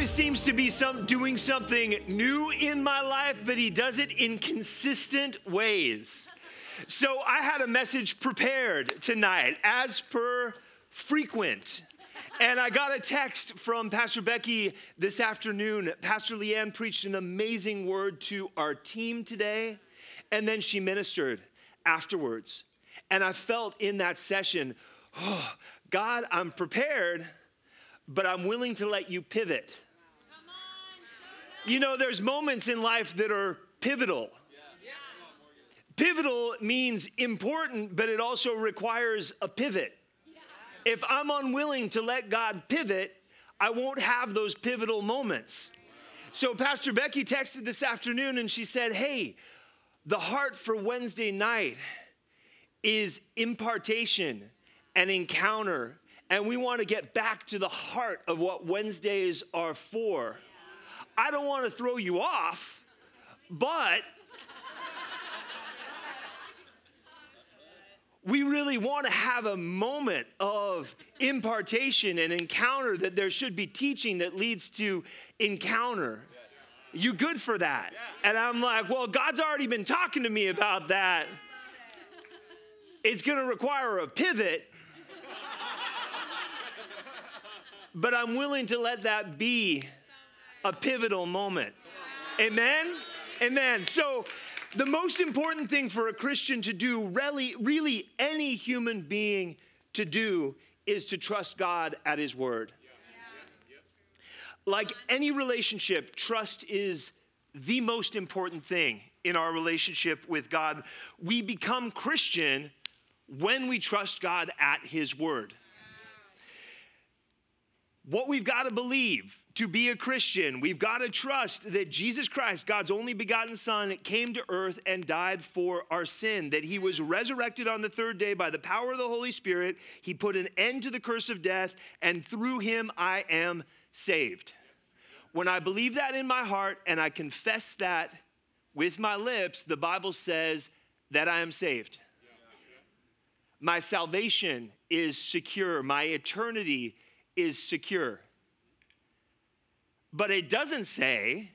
Always seems to be some, doing something new in my life, but He does it in consistent ways. So I had a message prepared tonight, as per frequent. And I got a text from Pastor Becky this afternoon. Pastor Leanne preached an amazing word to our team today, and then she ministered afterwards. And I felt in that session, oh, God, I'm prepared, but I'm willing to let you pivot. You know, there's moments in life that are pivotal. Pivotal means important, but it also requires a pivot. If I'm unwilling to let God pivot, I won't have those pivotal moments. So, Pastor Becky texted this afternoon and she said, Hey, the heart for Wednesday night is impartation and encounter. And we want to get back to the heart of what Wednesdays are for. I don't want to throw you off, but we really want to have a moment of impartation and encounter that there should be teaching that leads to encounter. You good for that? And I'm like, well, God's already been talking to me about that. It's going to require a pivot. But I'm willing to let that be a pivotal moment. Amen? Amen. So the most important thing for a Christian to do, really, really any human being to do, is to trust God at His word. Like any relationship, trust is the most important thing in our relationship with God. We become Christian when we trust God at His word. What we've got to believe to be a Christian, we've got to trust that Jesus Christ, God's only begotten Son, came to earth and died for our sin, that he was resurrected on the third day by the power of the Holy Spirit. He put an end to the curse of death, and through him I am saved. When I believe that in my heart and I confess that with my lips, the Bible says that I am saved. My salvation is secure, my eternity is secure. But it doesn't say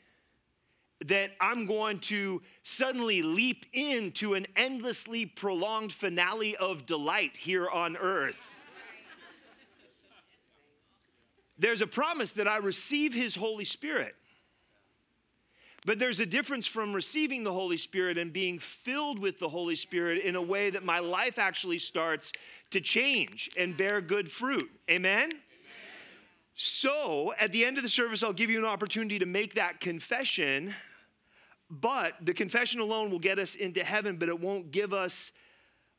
that I'm going to suddenly leap into an endlessly prolonged finale of delight here on earth. There's a promise that I receive His Holy Spirit. But there's a difference from receiving the Holy Spirit and being filled with the Holy Spirit in a way that my life actually starts to change and bear good fruit. Amen? So, at the end of the service, I'll give you an opportunity to make that confession. But the confession alone will get us into heaven, but it won't give us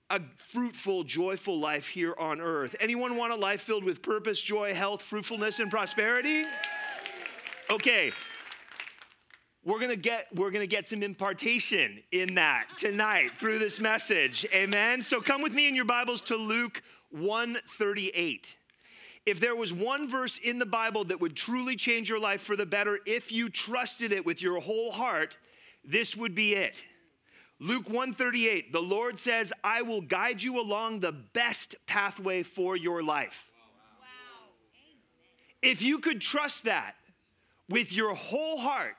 a fruitful, joyful life here on earth. Anyone want a life filled with purpose, joy, health, fruitfulness, and prosperity? Okay. We're gonna get we're gonna get some impartation in that tonight through this message. Amen. So come with me in your Bibles to Luke 138 if there was one verse in the Bible that would truly change your life for the better if you trusted it with your whole heart, this would be it. Luke 138, the Lord says, I will guide you along the best pathway for your life. Wow. If you could trust that with your whole heart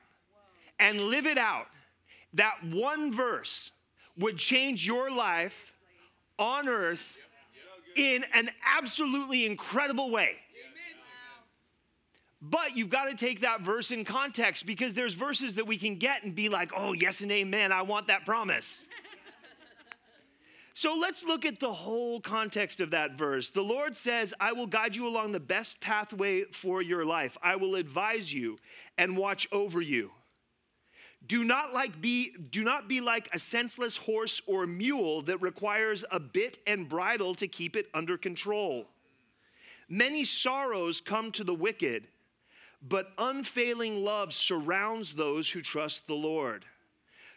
and live it out, that one verse would change your life on earth in an absolutely incredible way. But you've got to take that verse in context because there's verses that we can get and be like, oh, yes and amen, I want that promise. so let's look at the whole context of that verse. The Lord says, I will guide you along the best pathway for your life, I will advise you and watch over you. Do not like be do not be like a senseless horse or mule that requires a bit and bridle to keep it under control. Many sorrows come to the wicked, but unfailing love surrounds those who trust the Lord.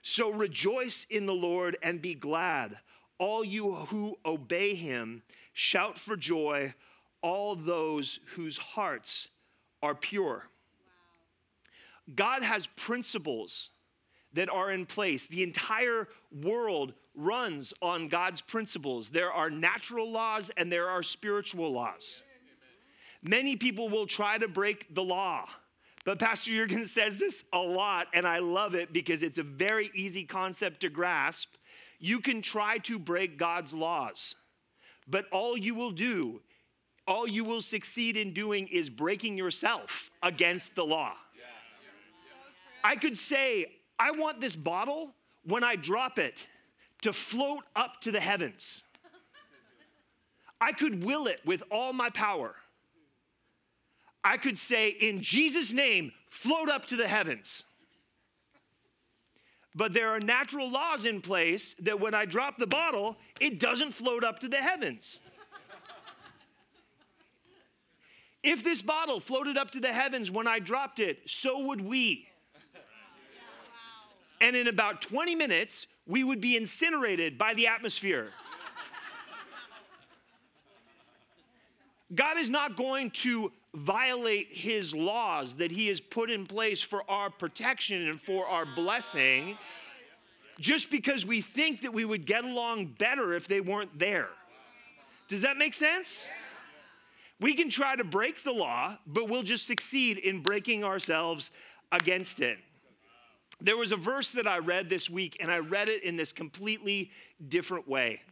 So rejoice in the Lord and be glad. All you who obey him, shout for joy, all those whose hearts are pure. God has principles that are in place. The entire world runs on God's principles. There are natural laws and there are spiritual laws. Many people will try to break the law. But Pastor Jurgen says this a lot, and I love it because it's a very easy concept to grasp. You can try to break God's laws, but all you will do, all you will succeed in doing is breaking yourself against the law. I could say, I want this bottle when I drop it to float up to the heavens. I could will it with all my power. I could say, in Jesus' name, float up to the heavens. But there are natural laws in place that when I drop the bottle, it doesn't float up to the heavens. if this bottle floated up to the heavens when I dropped it, so would we. And in about 20 minutes, we would be incinerated by the atmosphere. God is not going to violate his laws that he has put in place for our protection and for our blessing just because we think that we would get along better if they weren't there. Does that make sense? We can try to break the law, but we'll just succeed in breaking ourselves against it. There was a verse that I read this week, and I read it in this completely different way.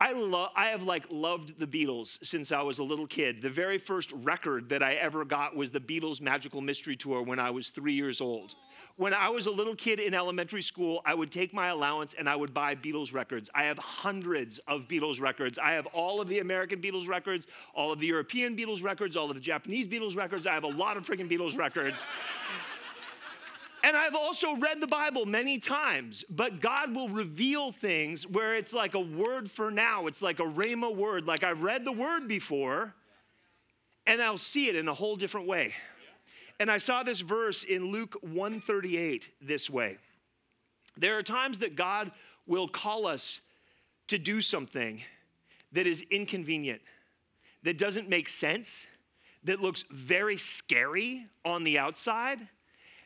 I love I have like loved the Beatles since I was a little kid. The very first record that I ever got was the Beatles Magical Mystery Tour when I was 3 years old. When I was a little kid in elementary school, I would take my allowance and I would buy Beatles records. I have hundreds of Beatles records. I have all of the American Beatles records, all of the European Beatles records, all of the Japanese Beatles records. I have a lot of freaking Beatles records. And I've also read the Bible many times, but God will reveal things where it's like a word for now. It's like a rhema word. Like I've read the word before, and I'll see it in a whole different way. And I saw this verse in Luke 138 this way. There are times that God will call us to do something that is inconvenient, that doesn't make sense, that looks very scary on the outside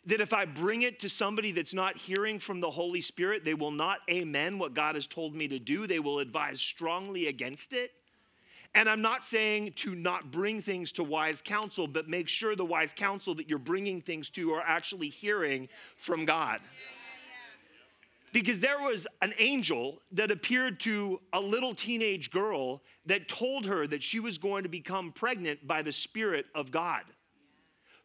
that if I bring it to somebody that's not hearing from the Holy Spirit, they will not amen what God has told me to do. They will advise strongly against it. And I'm not saying to not bring things to wise counsel, but make sure the wise counsel that you're bringing things to are actually hearing from God. Because there was an angel that appeared to a little teenage girl that told her that she was going to become pregnant by the Spirit of God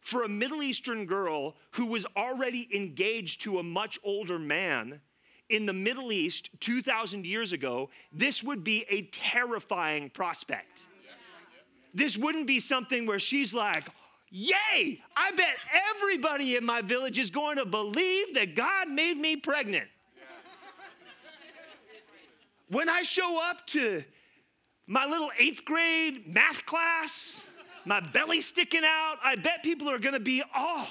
for a Middle Eastern girl who was already engaged to a much older man in the Middle East 2,000 years ago, this would be a terrifying prospect. This wouldn't be something where she's like, Yay, I bet everybody in my village is going to believe that God made me pregnant. When I show up to my little eighth grade math class, my belly sticking out. I bet people are going to be, oh,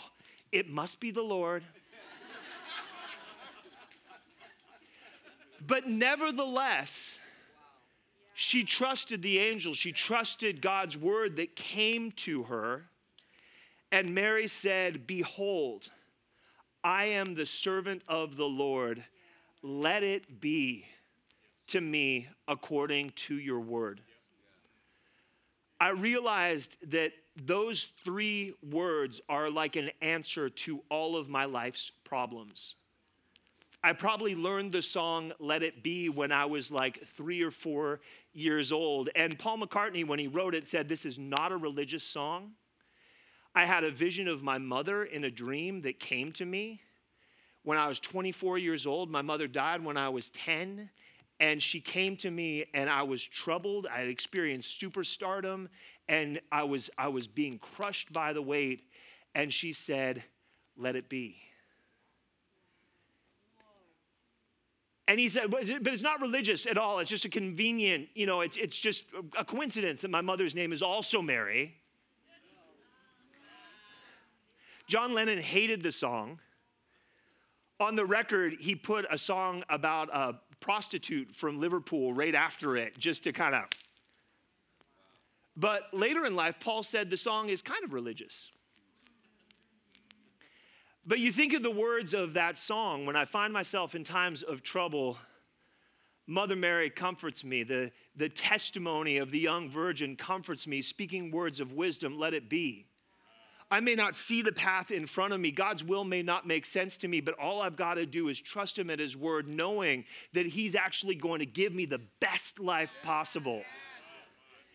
it must be the Lord. but nevertheless, she trusted the angel. She trusted God's word that came to her. And Mary said, Behold, I am the servant of the Lord. Let it be to me according to your word. I realized that those three words are like an answer to all of my life's problems. I probably learned the song Let It Be when I was like three or four years old. And Paul McCartney, when he wrote it, said, This is not a religious song. I had a vision of my mother in a dream that came to me when I was 24 years old. My mother died when I was 10. And she came to me and I was troubled. I had experienced superstardom and I was, I was being crushed by the weight. And she said, Let it be. And he said, but it's not religious at all. It's just a convenient, you know, it's, it's just a coincidence that my mother's name is also Mary. John Lennon hated the song. On the record, he put a song about a prostitute from Liverpool right after it, just to kind of. But later in life, Paul said the song is kind of religious. But you think of the words of that song when I find myself in times of trouble. Mother Mary comforts me. The, the testimony of the young virgin comforts me, speaking words of wisdom, let it be. I may not see the path in front of me. God's will may not make sense to me, but all I've got to do is trust Him at His word, knowing that He's actually going to give me the best life possible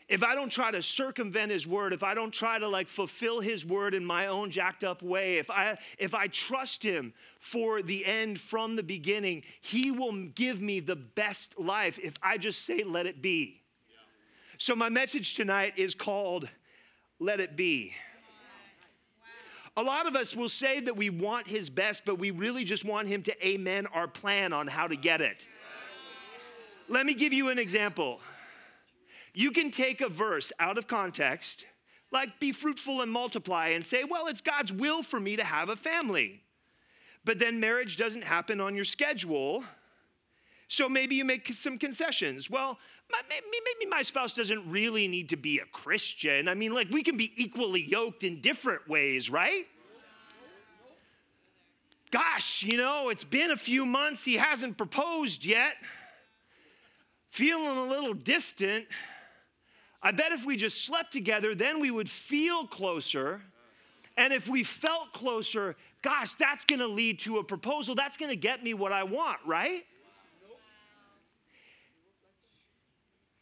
if I don't try to circumvent his word, if I don't try to like fulfill his word in my own jacked up way, if I if I trust him for the end from the beginning, he will give me the best life if I just say let it be. So my message tonight is called let it be. A lot of us will say that we want his best, but we really just want him to amen our plan on how to get it. Let me give you an example. You can take a verse out of context, like be fruitful and multiply, and say, well, it's God's will for me to have a family. But then marriage doesn't happen on your schedule. So maybe you make some concessions. Well, maybe my spouse doesn't really need to be a Christian. I mean, like, we can be equally yoked in different ways, right? Gosh, you know, it's been a few months, he hasn't proposed yet. Feeling a little distant. I bet if we just slept together, then we would feel closer. And if we felt closer, gosh, that's gonna lead to a proposal. That's gonna get me what I want, right?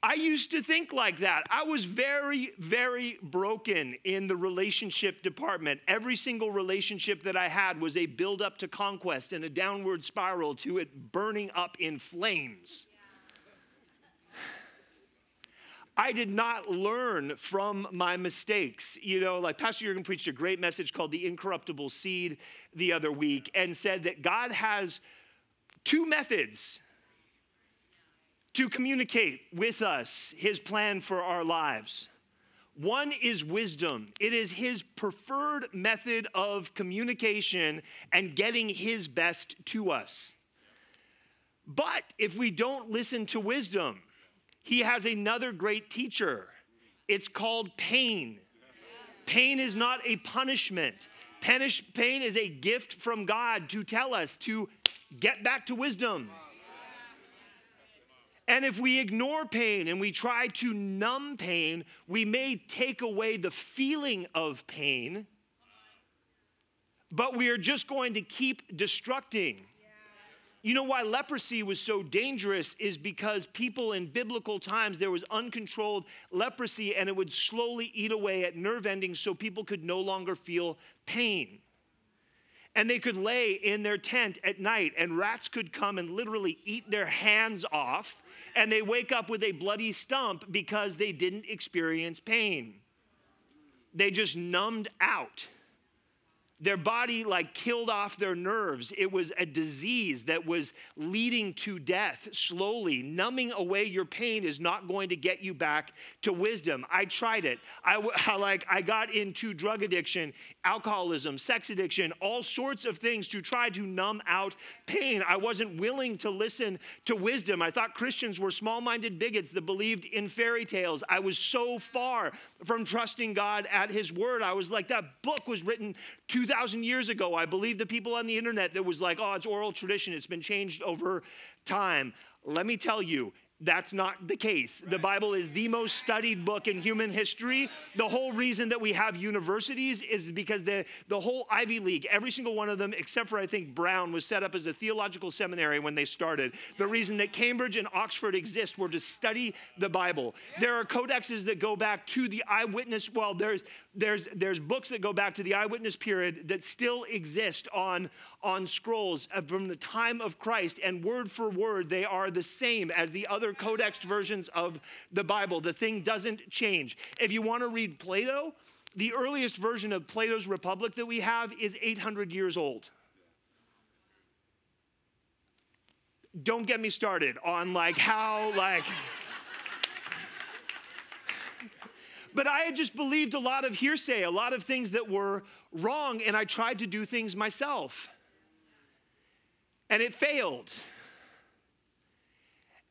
I used to think like that. I was very, very broken in the relationship department. Every single relationship that I had was a build up to conquest and a downward spiral to it burning up in flames. I did not learn from my mistakes. You know, like Pastor Jurgen preached a great message called The Incorruptible Seed the other week and said that God has two methods to communicate with us his plan for our lives. One is wisdom. It is his preferred method of communication and getting his best to us. But if we don't listen to wisdom, he has another great teacher. It's called pain. Pain is not a punishment. Pain is a gift from God to tell us to get back to wisdom. And if we ignore pain and we try to numb pain, we may take away the feeling of pain, but we are just going to keep destructing. You know why leprosy was so dangerous is because people in biblical times, there was uncontrolled leprosy and it would slowly eat away at nerve endings so people could no longer feel pain. And they could lay in their tent at night and rats could come and literally eat their hands off and they wake up with a bloody stump because they didn't experience pain. They just numbed out their body like killed off their nerves. It was a disease that was leading to death slowly. Numbing away your pain is not going to get you back to wisdom. I tried it. I, I like I got into drug addiction, alcoholism, sex addiction, all sorts of things to try to numb out pain. I wasn't willing to listen to wisdom. I thought Christians were small-minded bigots that believed in fairy tales. I was so far from trusting God at his word. I was like that book was written 2,000 years ago, I believe the people on the internet that was like, oh, it's oral tradition, it's been changed over time. Let me tell you, that's not the case. The Bible is the most studied book in human history. The whole reason that we have universities is because the, the whole Ivy League, every single one of them, except for I think Brown, was set up as a theological seminary when they started. The reason that Cambridge and Oxford exist were to study the Bible. There are codexes that go back to the eyewitness. Well, there's there's there's books that go back to the eyewitness period that still exist on on scrolls from the time of Christ, and word for word, they are the same as the other codexed versions of the Bible. The thing doesn't change. If you want to read Plato, the earliest version of Plato's Republic that we have is 800 years old. Don't get me started on like how, like, But I had just believed a lot of hearsay, a lot of things that were wrong, and I tried to do things myself. And it failed.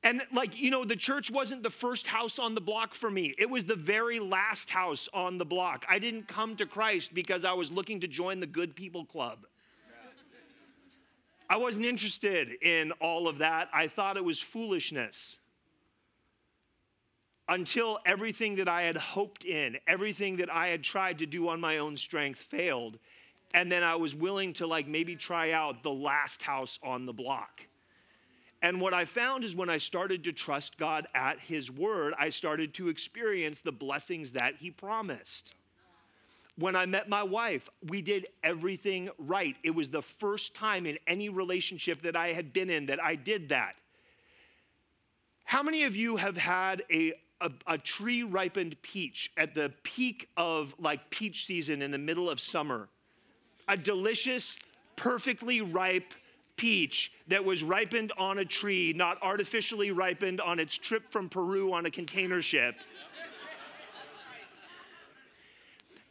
And, like, you know, the church wasn't the first house on the block for me. It was the very last house on the block. I didn't come to Christ because I was looking to join the good people club. I wasn't interested in all of that. I thought it was foolishness. Until everything that I had hoped in, everything that I had tried to do on my own strength failed. And then I was willing to, like, maybe try out the last house on the block. And what I found is when I started to trust God at His word, I started to experience the blessings that He promised. When I met my wife, we did everything right. It was the first time in any relationship that I had been in that I did that. How many of you have had a, a, a tree ripened peach at the peak of like peach season in the middle of summer? A delicious, perfectly ripe peach that was ripened on a tree, not artificially ripened on its trip from Peru on a container ship.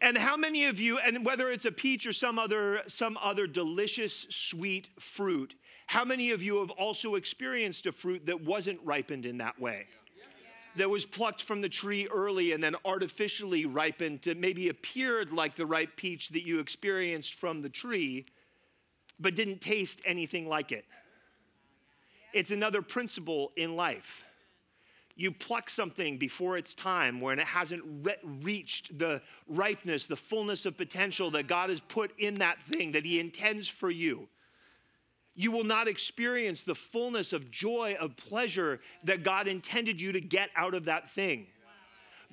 And how many of you, and whether it's a peach or some other, some other delicious sweet fruit, how many of you have also experienced a fruit that wasn't ripened in that way? That was plucked from the tree early and then artificially ripened to maybe appeared like the ripe peach that you experienced from the tree, but didn't taste anything like it. It's another principle in life. You pluck something before its time when it hasn't re- reached the ripeness, the fullness of potential that God has put in that thing that He intends for you. You will not experience the fullness of joy, of pleasure that God intended you to get out of that thing.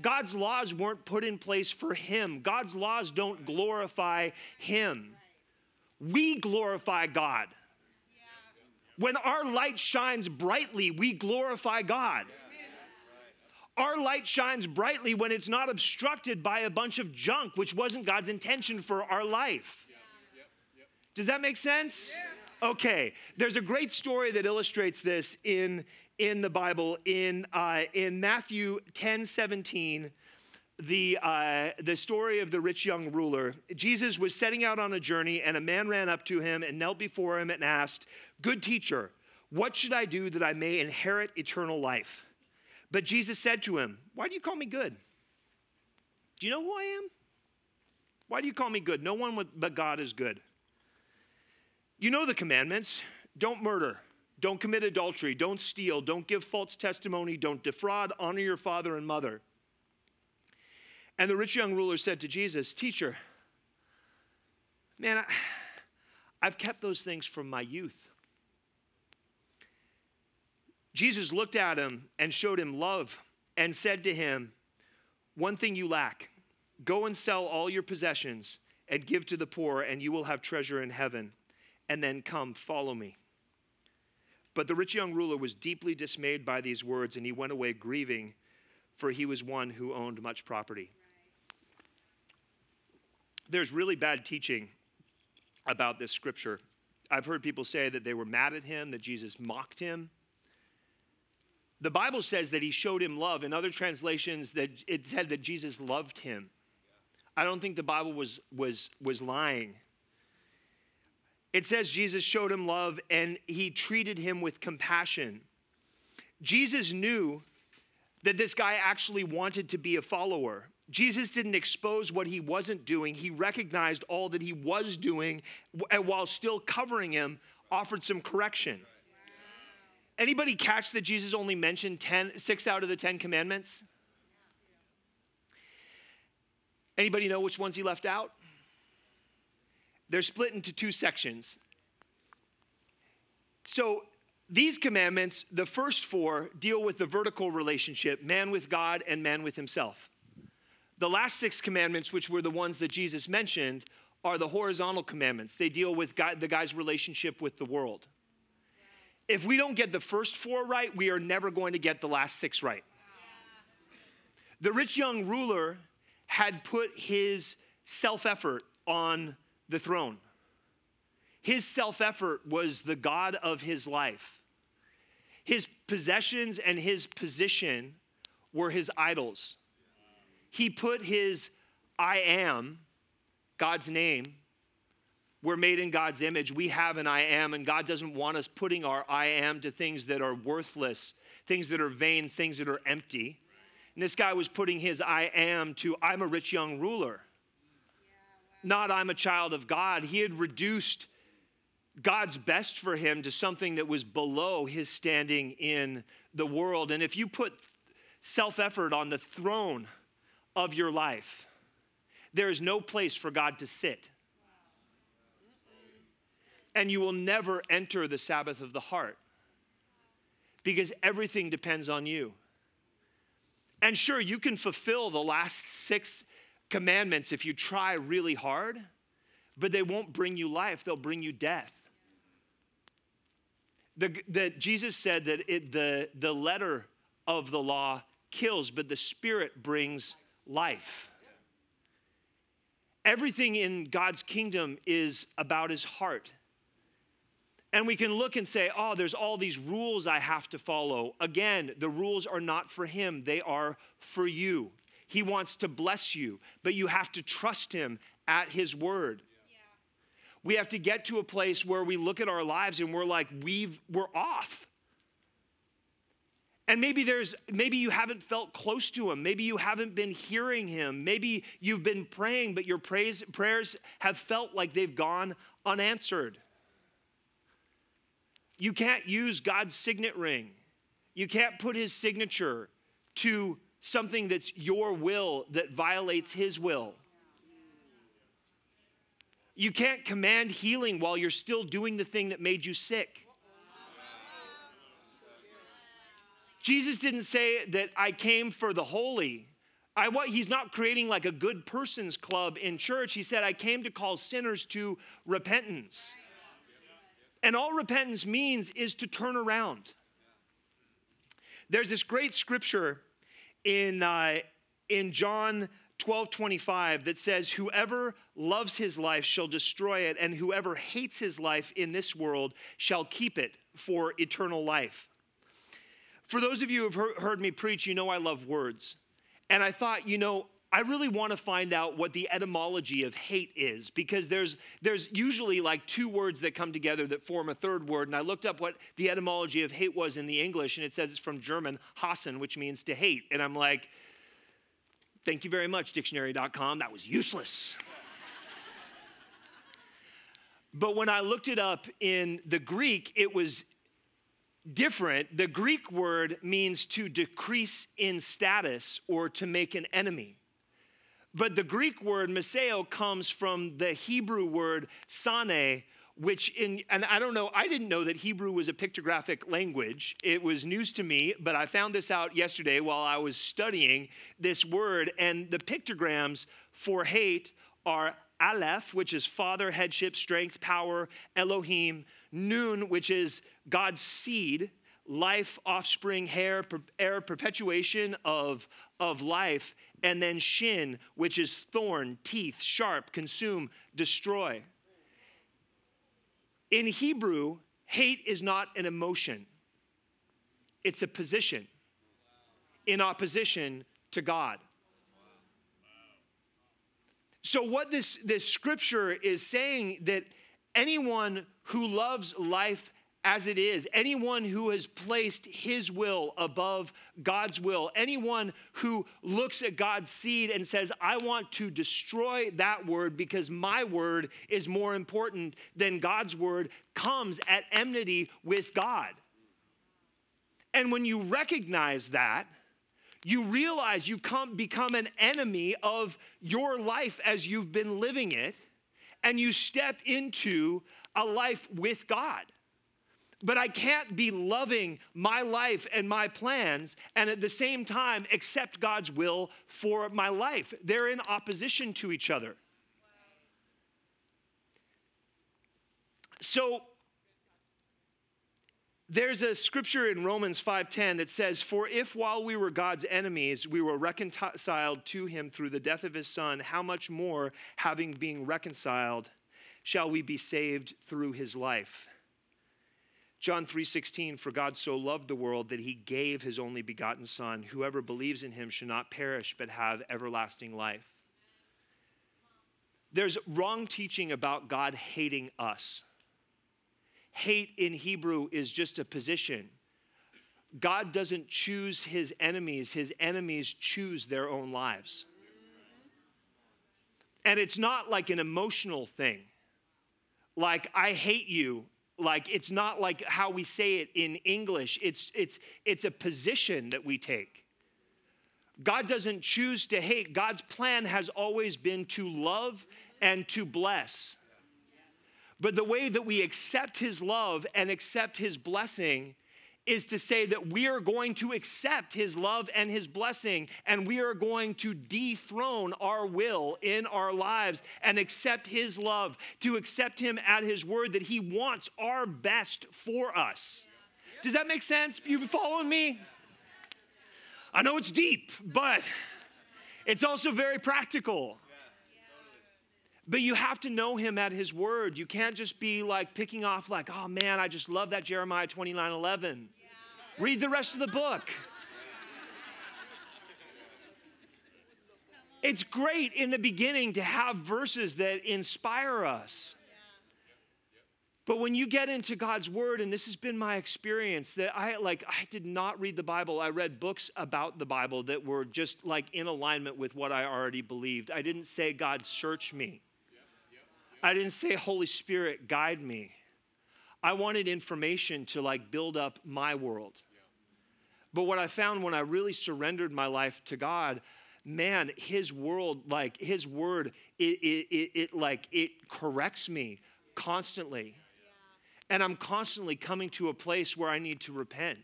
God's laws weren't put in place for Him, God's laws don't glorify Him. We glorify God. When our light shines brightly, we glorify God. Our light shines brightly when it's not obstructed by a bunch of junk, which wasn't God's intention for our life. Does that make sense? Okay, there's a great story that illustrates this in, in the Bible. In, uh, in Matthew 10 17, the, uh, the story of the rich young ruler. Jesus was setting out on a journey, and a man ran up to him and knelt before him and asked, Good teacher, what should I do that I may inherit eternal life? But Jesus said to him, Why do you call me good? Do you know who I am? Why do you call me good? No one but God is good. You know the commandments don't murder, don't commit adultery, don't steal, don't give false testimony, don't defraud, honor your father and mother. And the rich young ruler said to Jesus, Teacher, man, I, I've kept those things from my youth. Jesus looked at him and showed him love and said to him, One thing you lack go and sell all your possessions and give to the poor, and you will have treasure in heaven. And then come, follow me. But the rich young ruler was deeply dismayed by these words, and he went away grieving, for he was one who owned much property. There's really bad teaching about this scripture. I've heard people say that they were mad at him, that Jesus mocked him. The Bible says that he showed him love. In other translations, that it said that Jesus loved him. I don't think the Bible was, was, was lying. It says Jesus showed him love and he treated him with compassion. Jesus knew that this guy actually wanted to be a follower. Jesus didn't expose what he wasn't doing. He recognized all that he was doing and while still covering him, offered some correction. Anybody catch that Jesus only mentioned 10, six out of the 10 commandments? Anybody know which ones he left out? They're split into two sections. So these commandments, the first four, deal with the vertical relationship man with God and man with himself. The last six commandments, which were the ones that Jesus mentioned, are the horizontal commandments. They deal with God, the guy's relationship with the world. If we don't get the first four right, we are never going to get the last six right. The rich young ruler had put his self effort on the throne. His self effort was the God of his life. His possessions and his position were his idols. he put his I am, God's name, we're made in God's image. We have an I am, and God doesn't want us putting our I am to things that are worthless, things that are vain, things that are empty. And this guy was putting his I am to I'm a rich young ruler, not I'm a child of God. He had reduced God's best for him to something that was below his standing in the world. And if you put self effort on the throne of your life, there is no place for God to sit. And you will never enter the Sabbath of the heart because everything depends on you. And sure, you can fulfill the last six commandments if you try really hard, but they won't bring you life, they'll bring you death. The, the, Jesus said that it, the, the letter of the law kills, but the spirit brings life. Everything in God's kingdom is about his heart. And we can look and say, oh, there's all these rules I have to follow. Again, the rules are not for him, they are for you. He wants to bless you, but you have to trust him at his word. Yeah. We have to get to a place where we look at our lives and we're like, we've, we're off. And maybe there's maybe you haven't felt close to him. Maybe you haven't been hearing him. Maybe you've been praying, but your praise, prayers have felt like they've gone unanswered. You can't use God's signet ring. You can't put his signature to something that's your will that violates his will. You can't command healing while you're still doing the thing that made you sick. Jesus didn't say that I came for the holy. I what he's not creating like a good person's club in church. He said I came to call sinners to repentance. And all repentance means is to turn around. There's this great scripture in, uh, in John 12 25 that says, Whoever loves his life shall destroy it, and whoever hates his life in this world shall keep it for eternal life. For those of you who have heard me preach, you know I love words. And I thought, you know, I really want to find out what the etymology of hate is because there's, there's usually like two words that come together that form a third word. And I looked up what the etymology of hate was in the English, and it says it's from German, hassen, which means to hate. And I'm like, thank you very much, dictionary.com. That was useless. but when I looked it up in the Greek, it was different. The Greek word means to decrease in status or to make an enemy. But the Greek word miseo comes from the Hebrew word sane, which in, and I don't know, I didn't know that Hebrew was a pictographic language. It was news to me, but I found this out yesterday while I was studying this word. And the pictograms for hate are Aleph, which is father, headship, strength, power, Elohim, Nun, which is God's seed, life, offspring, hair, heir, perpetuation of, of life, and then shin, which is thorn, teeth, sharp, consume, destroy. In Hebrew, hate is not an emotion, it's a position in opposition to God. So, what this, this scripture is saying that anyone who loves life as it is. Anyone who has placed his will above God's will, anyone who looks at God's seed and says, I want to destroy that word because my word is more important than God's word, comes at enmity with God. And when you recognize that, you realize you come, become an enemy of your life as you've been living it, and you step into a life with God but I can't be loving my life and my plans and at the same time accept God's will for my life. They're in opposition to each other. So there's a scripture in Romans 5:10 that says, "For if while we were God's enemies, we were reconciled to him through the death of his son, how much more having been reconciled shall we be saved through his life?" John 3:16 for God so loved the world that he gave his only begotten son whoever believes in him should not perish but have everlasting life. There's wrong teaching about God hating us. Hate in Hebrew is just a position. God doesn't choose his enemies, his enemies choose their own lives. And it's not like an emotional thing. Like, I hate you. Like, it's not like how we say it in English. It's, it's, it's a position that we take. God doesn't choose to hate. God's plan has always been to love and to bless. But the way that we accept his love and accept his blessing is to say that we are going to accept his love and his blessing, and we are going to dethrone our will in our lives and accept his love, to accept him at his word that he wants our best for us. Does that make sense? You following me? I know it's deep, but it's also very practical. But you have to know him at his word. You can't just be like picking off, like, oh man, I just love that Jeremiah 29 11. Yeah. Read the rest of the book. It's great in the beginning to have verses that inspire us. But when you get into God's word, and this has been my experience, that I like I did not read the Bible. I read books about the Bible that were just like in alignment with what I already believed. I didn't say, God, search me. I didn't say, Holy Spirit, guide me. I wanted information to like build up my world. But what I found when I really surrendered my life to God, man, His world, like His word, it, it, it, it like it corrects me constantly. And I'm constantly coming to a place where I need to repent.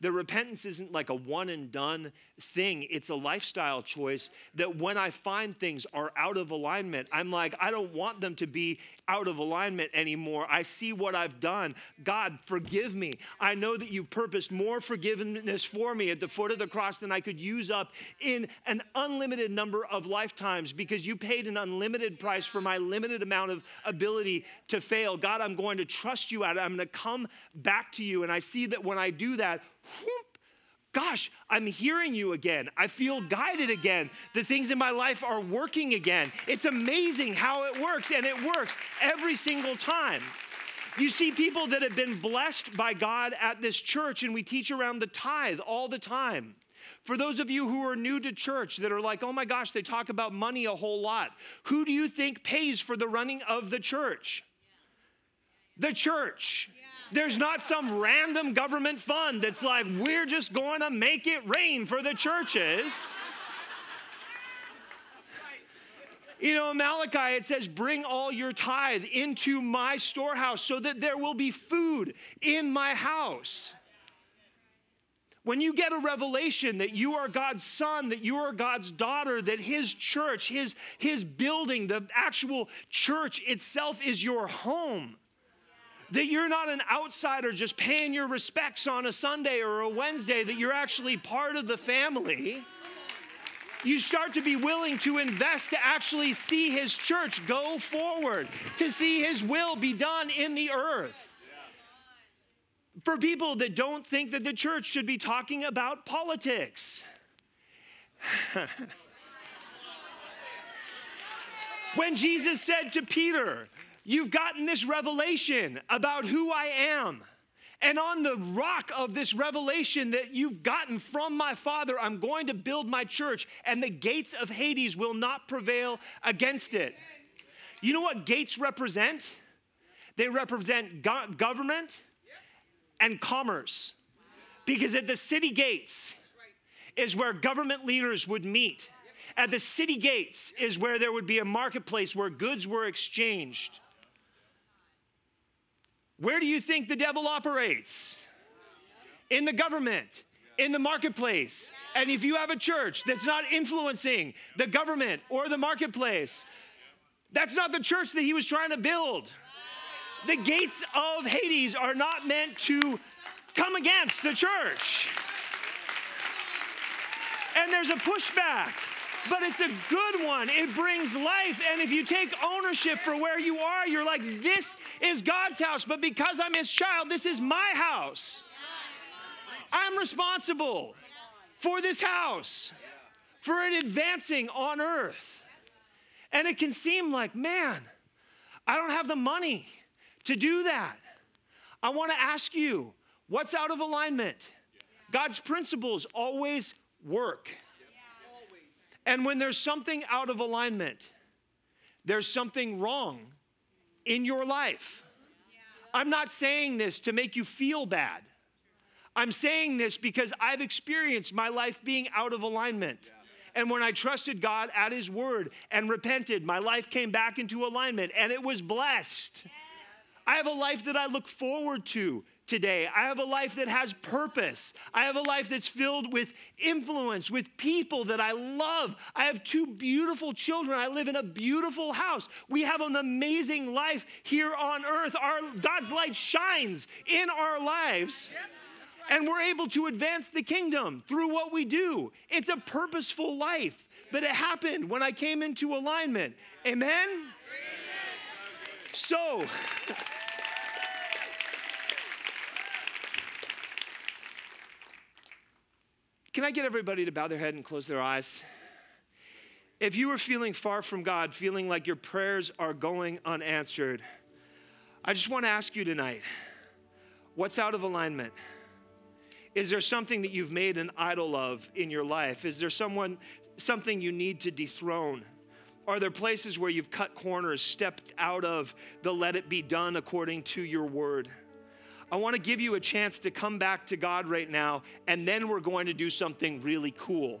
The repentance isn't like a one and done thing, it's a lifestyle choice that when I find things are out of alignment, I'm like, I don't want them to be out of alignment anymore. I see what I've done. God, forgive me. I know that you purposed more forgiveness for me at the foot of the cross than I could use up in an unlimited number of lifetimes because you paid an unlimited price for my limited amount of ability to fail. God, I'm going to trust you. I'm going to come back to you. And I see that when I do that, gosh, I'm hearing you again. I feel guided again. The things in my life are working again. It's amazing how it works, and it works every single time. You see people that have been blessed by God at this church, and we teach around the tithe all the time. For those of you who are new to church that are like, oh my gosh, they talk about money a whole lot, who do you think pays for the running of the church? The church. There's not some random government fund that's like, we're just going to make it rain for the churches. You know, Malachi, it says, Bring all your tithe into my storehouse so that there will be food in my house. When you get a revelation that you are God's son, that you are God's daughter, that his church, his, his building, the actual church itself is your home that you're not an outsider just paying your respects on a Sunday or a Wednesday, that you're actually part of the family. You start to be willing to invest to actually see his church go forward, to see his will be done in the earth. For people that don't think that the church should be talking about politics. when Jesus said to Peter, You've gotten this revelation about who I am. And on the rock of this revelation that you've gotten from my Father, I'm going to build my church, and the gates of Hades will not prevail against it. You know what gates represent? They represent go- government and commerce. Because at the city gates is where government leaders would meet. At the city gates is where there would be a marketplace where goods were exchanged. Where do you think the devil operates? In the government, in the marketplace. And if you have a church that's not influencing the government or the marketplace, that's not the church that he was trying to build. The gates of Hades are not meant to come against the church. And there's a pushback but it's a good one. It brings life. And if you take ownership for where you are, you're like, this is God's house. But because I'm his child, this is my house. I'm responsible for this house, for it advancing on earth. And it can seem like, man, I don't have the money to do that. I want to ask you, what's out of alignment? God's principles always work. And when there's something out of alignment, there's something wrong in your life. I'm not saying this to make you feel bad. I'm saying this because I've experienced my life being out of alignment. And when I trusted God at His word and repented, my life came back into alignment and it was blessed. I have a life that I look forward to today. I have a life that has purpose. I have a life that's filled with influence, with people that I love. I have two beautiful children. I live in a beautiful house. We have an amazing life here on earth. Our God's light shines in our lives. And we're able to advance the kingdom through what we do. It's a purposeful life, but it happened when I came into alignment. Amen? So, Can I get everybody to bow their head and close their eyes? If you are feeling far from God, feeling like your prayers are going unanswered, I just want to ask you tonight what's out of alignment? Is there something that you've made an idol of in your life? Is there someone, something you need to dethrone? Are there places where you've cut corners, stepped out of the let it be done according to your word? I want to give you a chance to come back to God right now, and then we're going to do something really cool.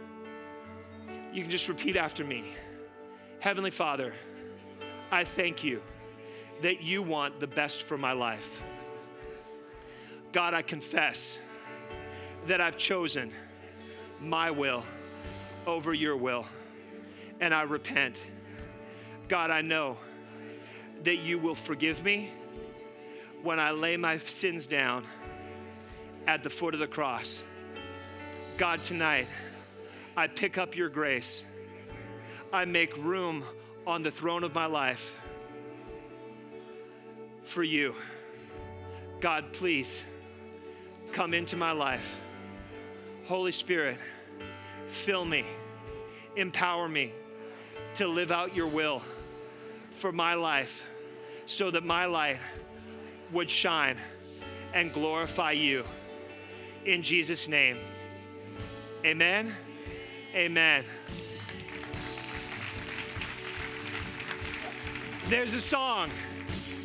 You can just repeat after me. Heavenly Father, I thank you that you want the best for my life. God, I confess that I've chosen my will over your will, and I repent. God, I know that you will forgive me when I lay my sins down at the foot of the cross. God, tonight, I pick up your grace I make room on the throne of my life for you. God, please come into my life. Holy Spirit, fill me, empower me to live out your will for my life so that my light would shine and glorify you. In Jesus' name, amen. Amen. There's a song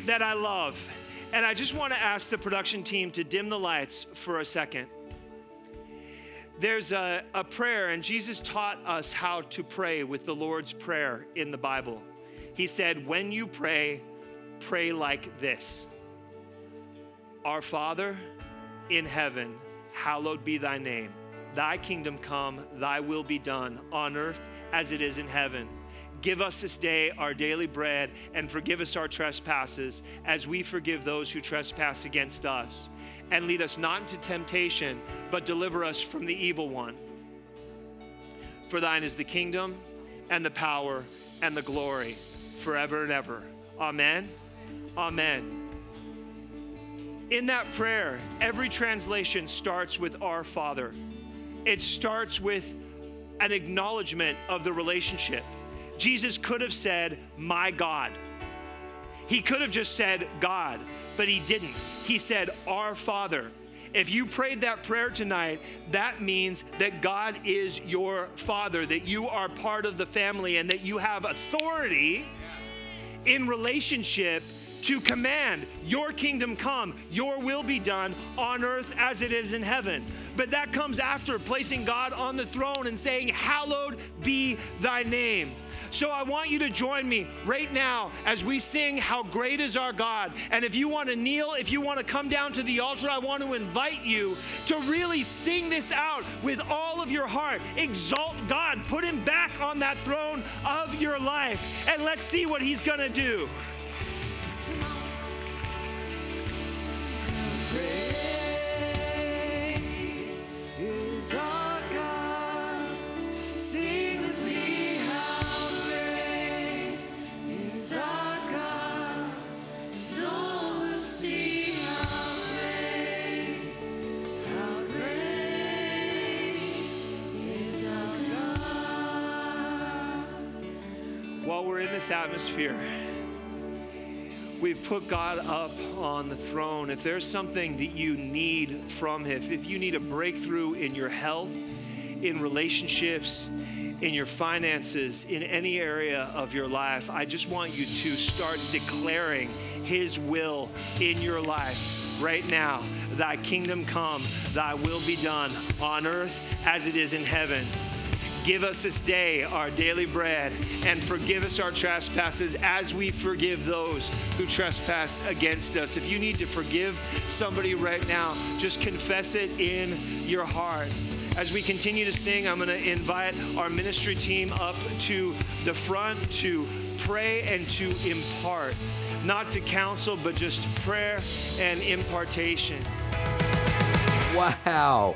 that I love, and I just want to ask the production team to dim the lights for a second. There's a, a prayer, and Jesus taught us how to pray with the Lord's Prayer in the Bible. He said, When you pray, pray like this Our Father in heaven, hallowed be thy name. Thy kingdom come, thy will be done on earth as it is in heaven. Give us this day our daily bread and forgive us our trespasses as we forgive those who trespass against us. And lead us not into temptation, but deliver us from the evil one. For thine is the kingdom and the power and the glory forever and ever. Amen. Amen. In that prayer, every translation starts with Our Father. It starts with an acknowledgement of the relationship. Jesus could have said, My God. He could have just said, God, but he didn't. He said, Our Father. If you prayed that prayer tonight, that means that God is your Father, that you are part of the family, and that you have authority in relationship to command, Your kingdom come, Your will be done on earth as it is in heaven. But that comes after placing God on the throne and saying, Hallowed be thy name. So I want you to join me right now as we sing How Great is Our God. And if you want to kneel, if you want to come down to the altar, I want to invite you to really sing this out with all of your heart. Exalt God, put Him back on that throne of your life, and let's see what He's going to do. While we're in this atmosphere, we've put God up on the throne. If there's something that you need from Him, if you need a breakthrough in your health, in relationships, in your finances, in any area of your life, I just want you to start declaring His will in your life right now. Thy kingdom come, thy will be done on earth as it is in heaven. Give us this day our daily bread, and forgive us our trespasses as we forgive those who trespass against us. If you need to forgive somebody right now, just confess it in your heart. As we continue to sing, I'm going to invite our ministry team up to the front to pray and to impart. Not to counsel, but just prayer and impartation. Wow,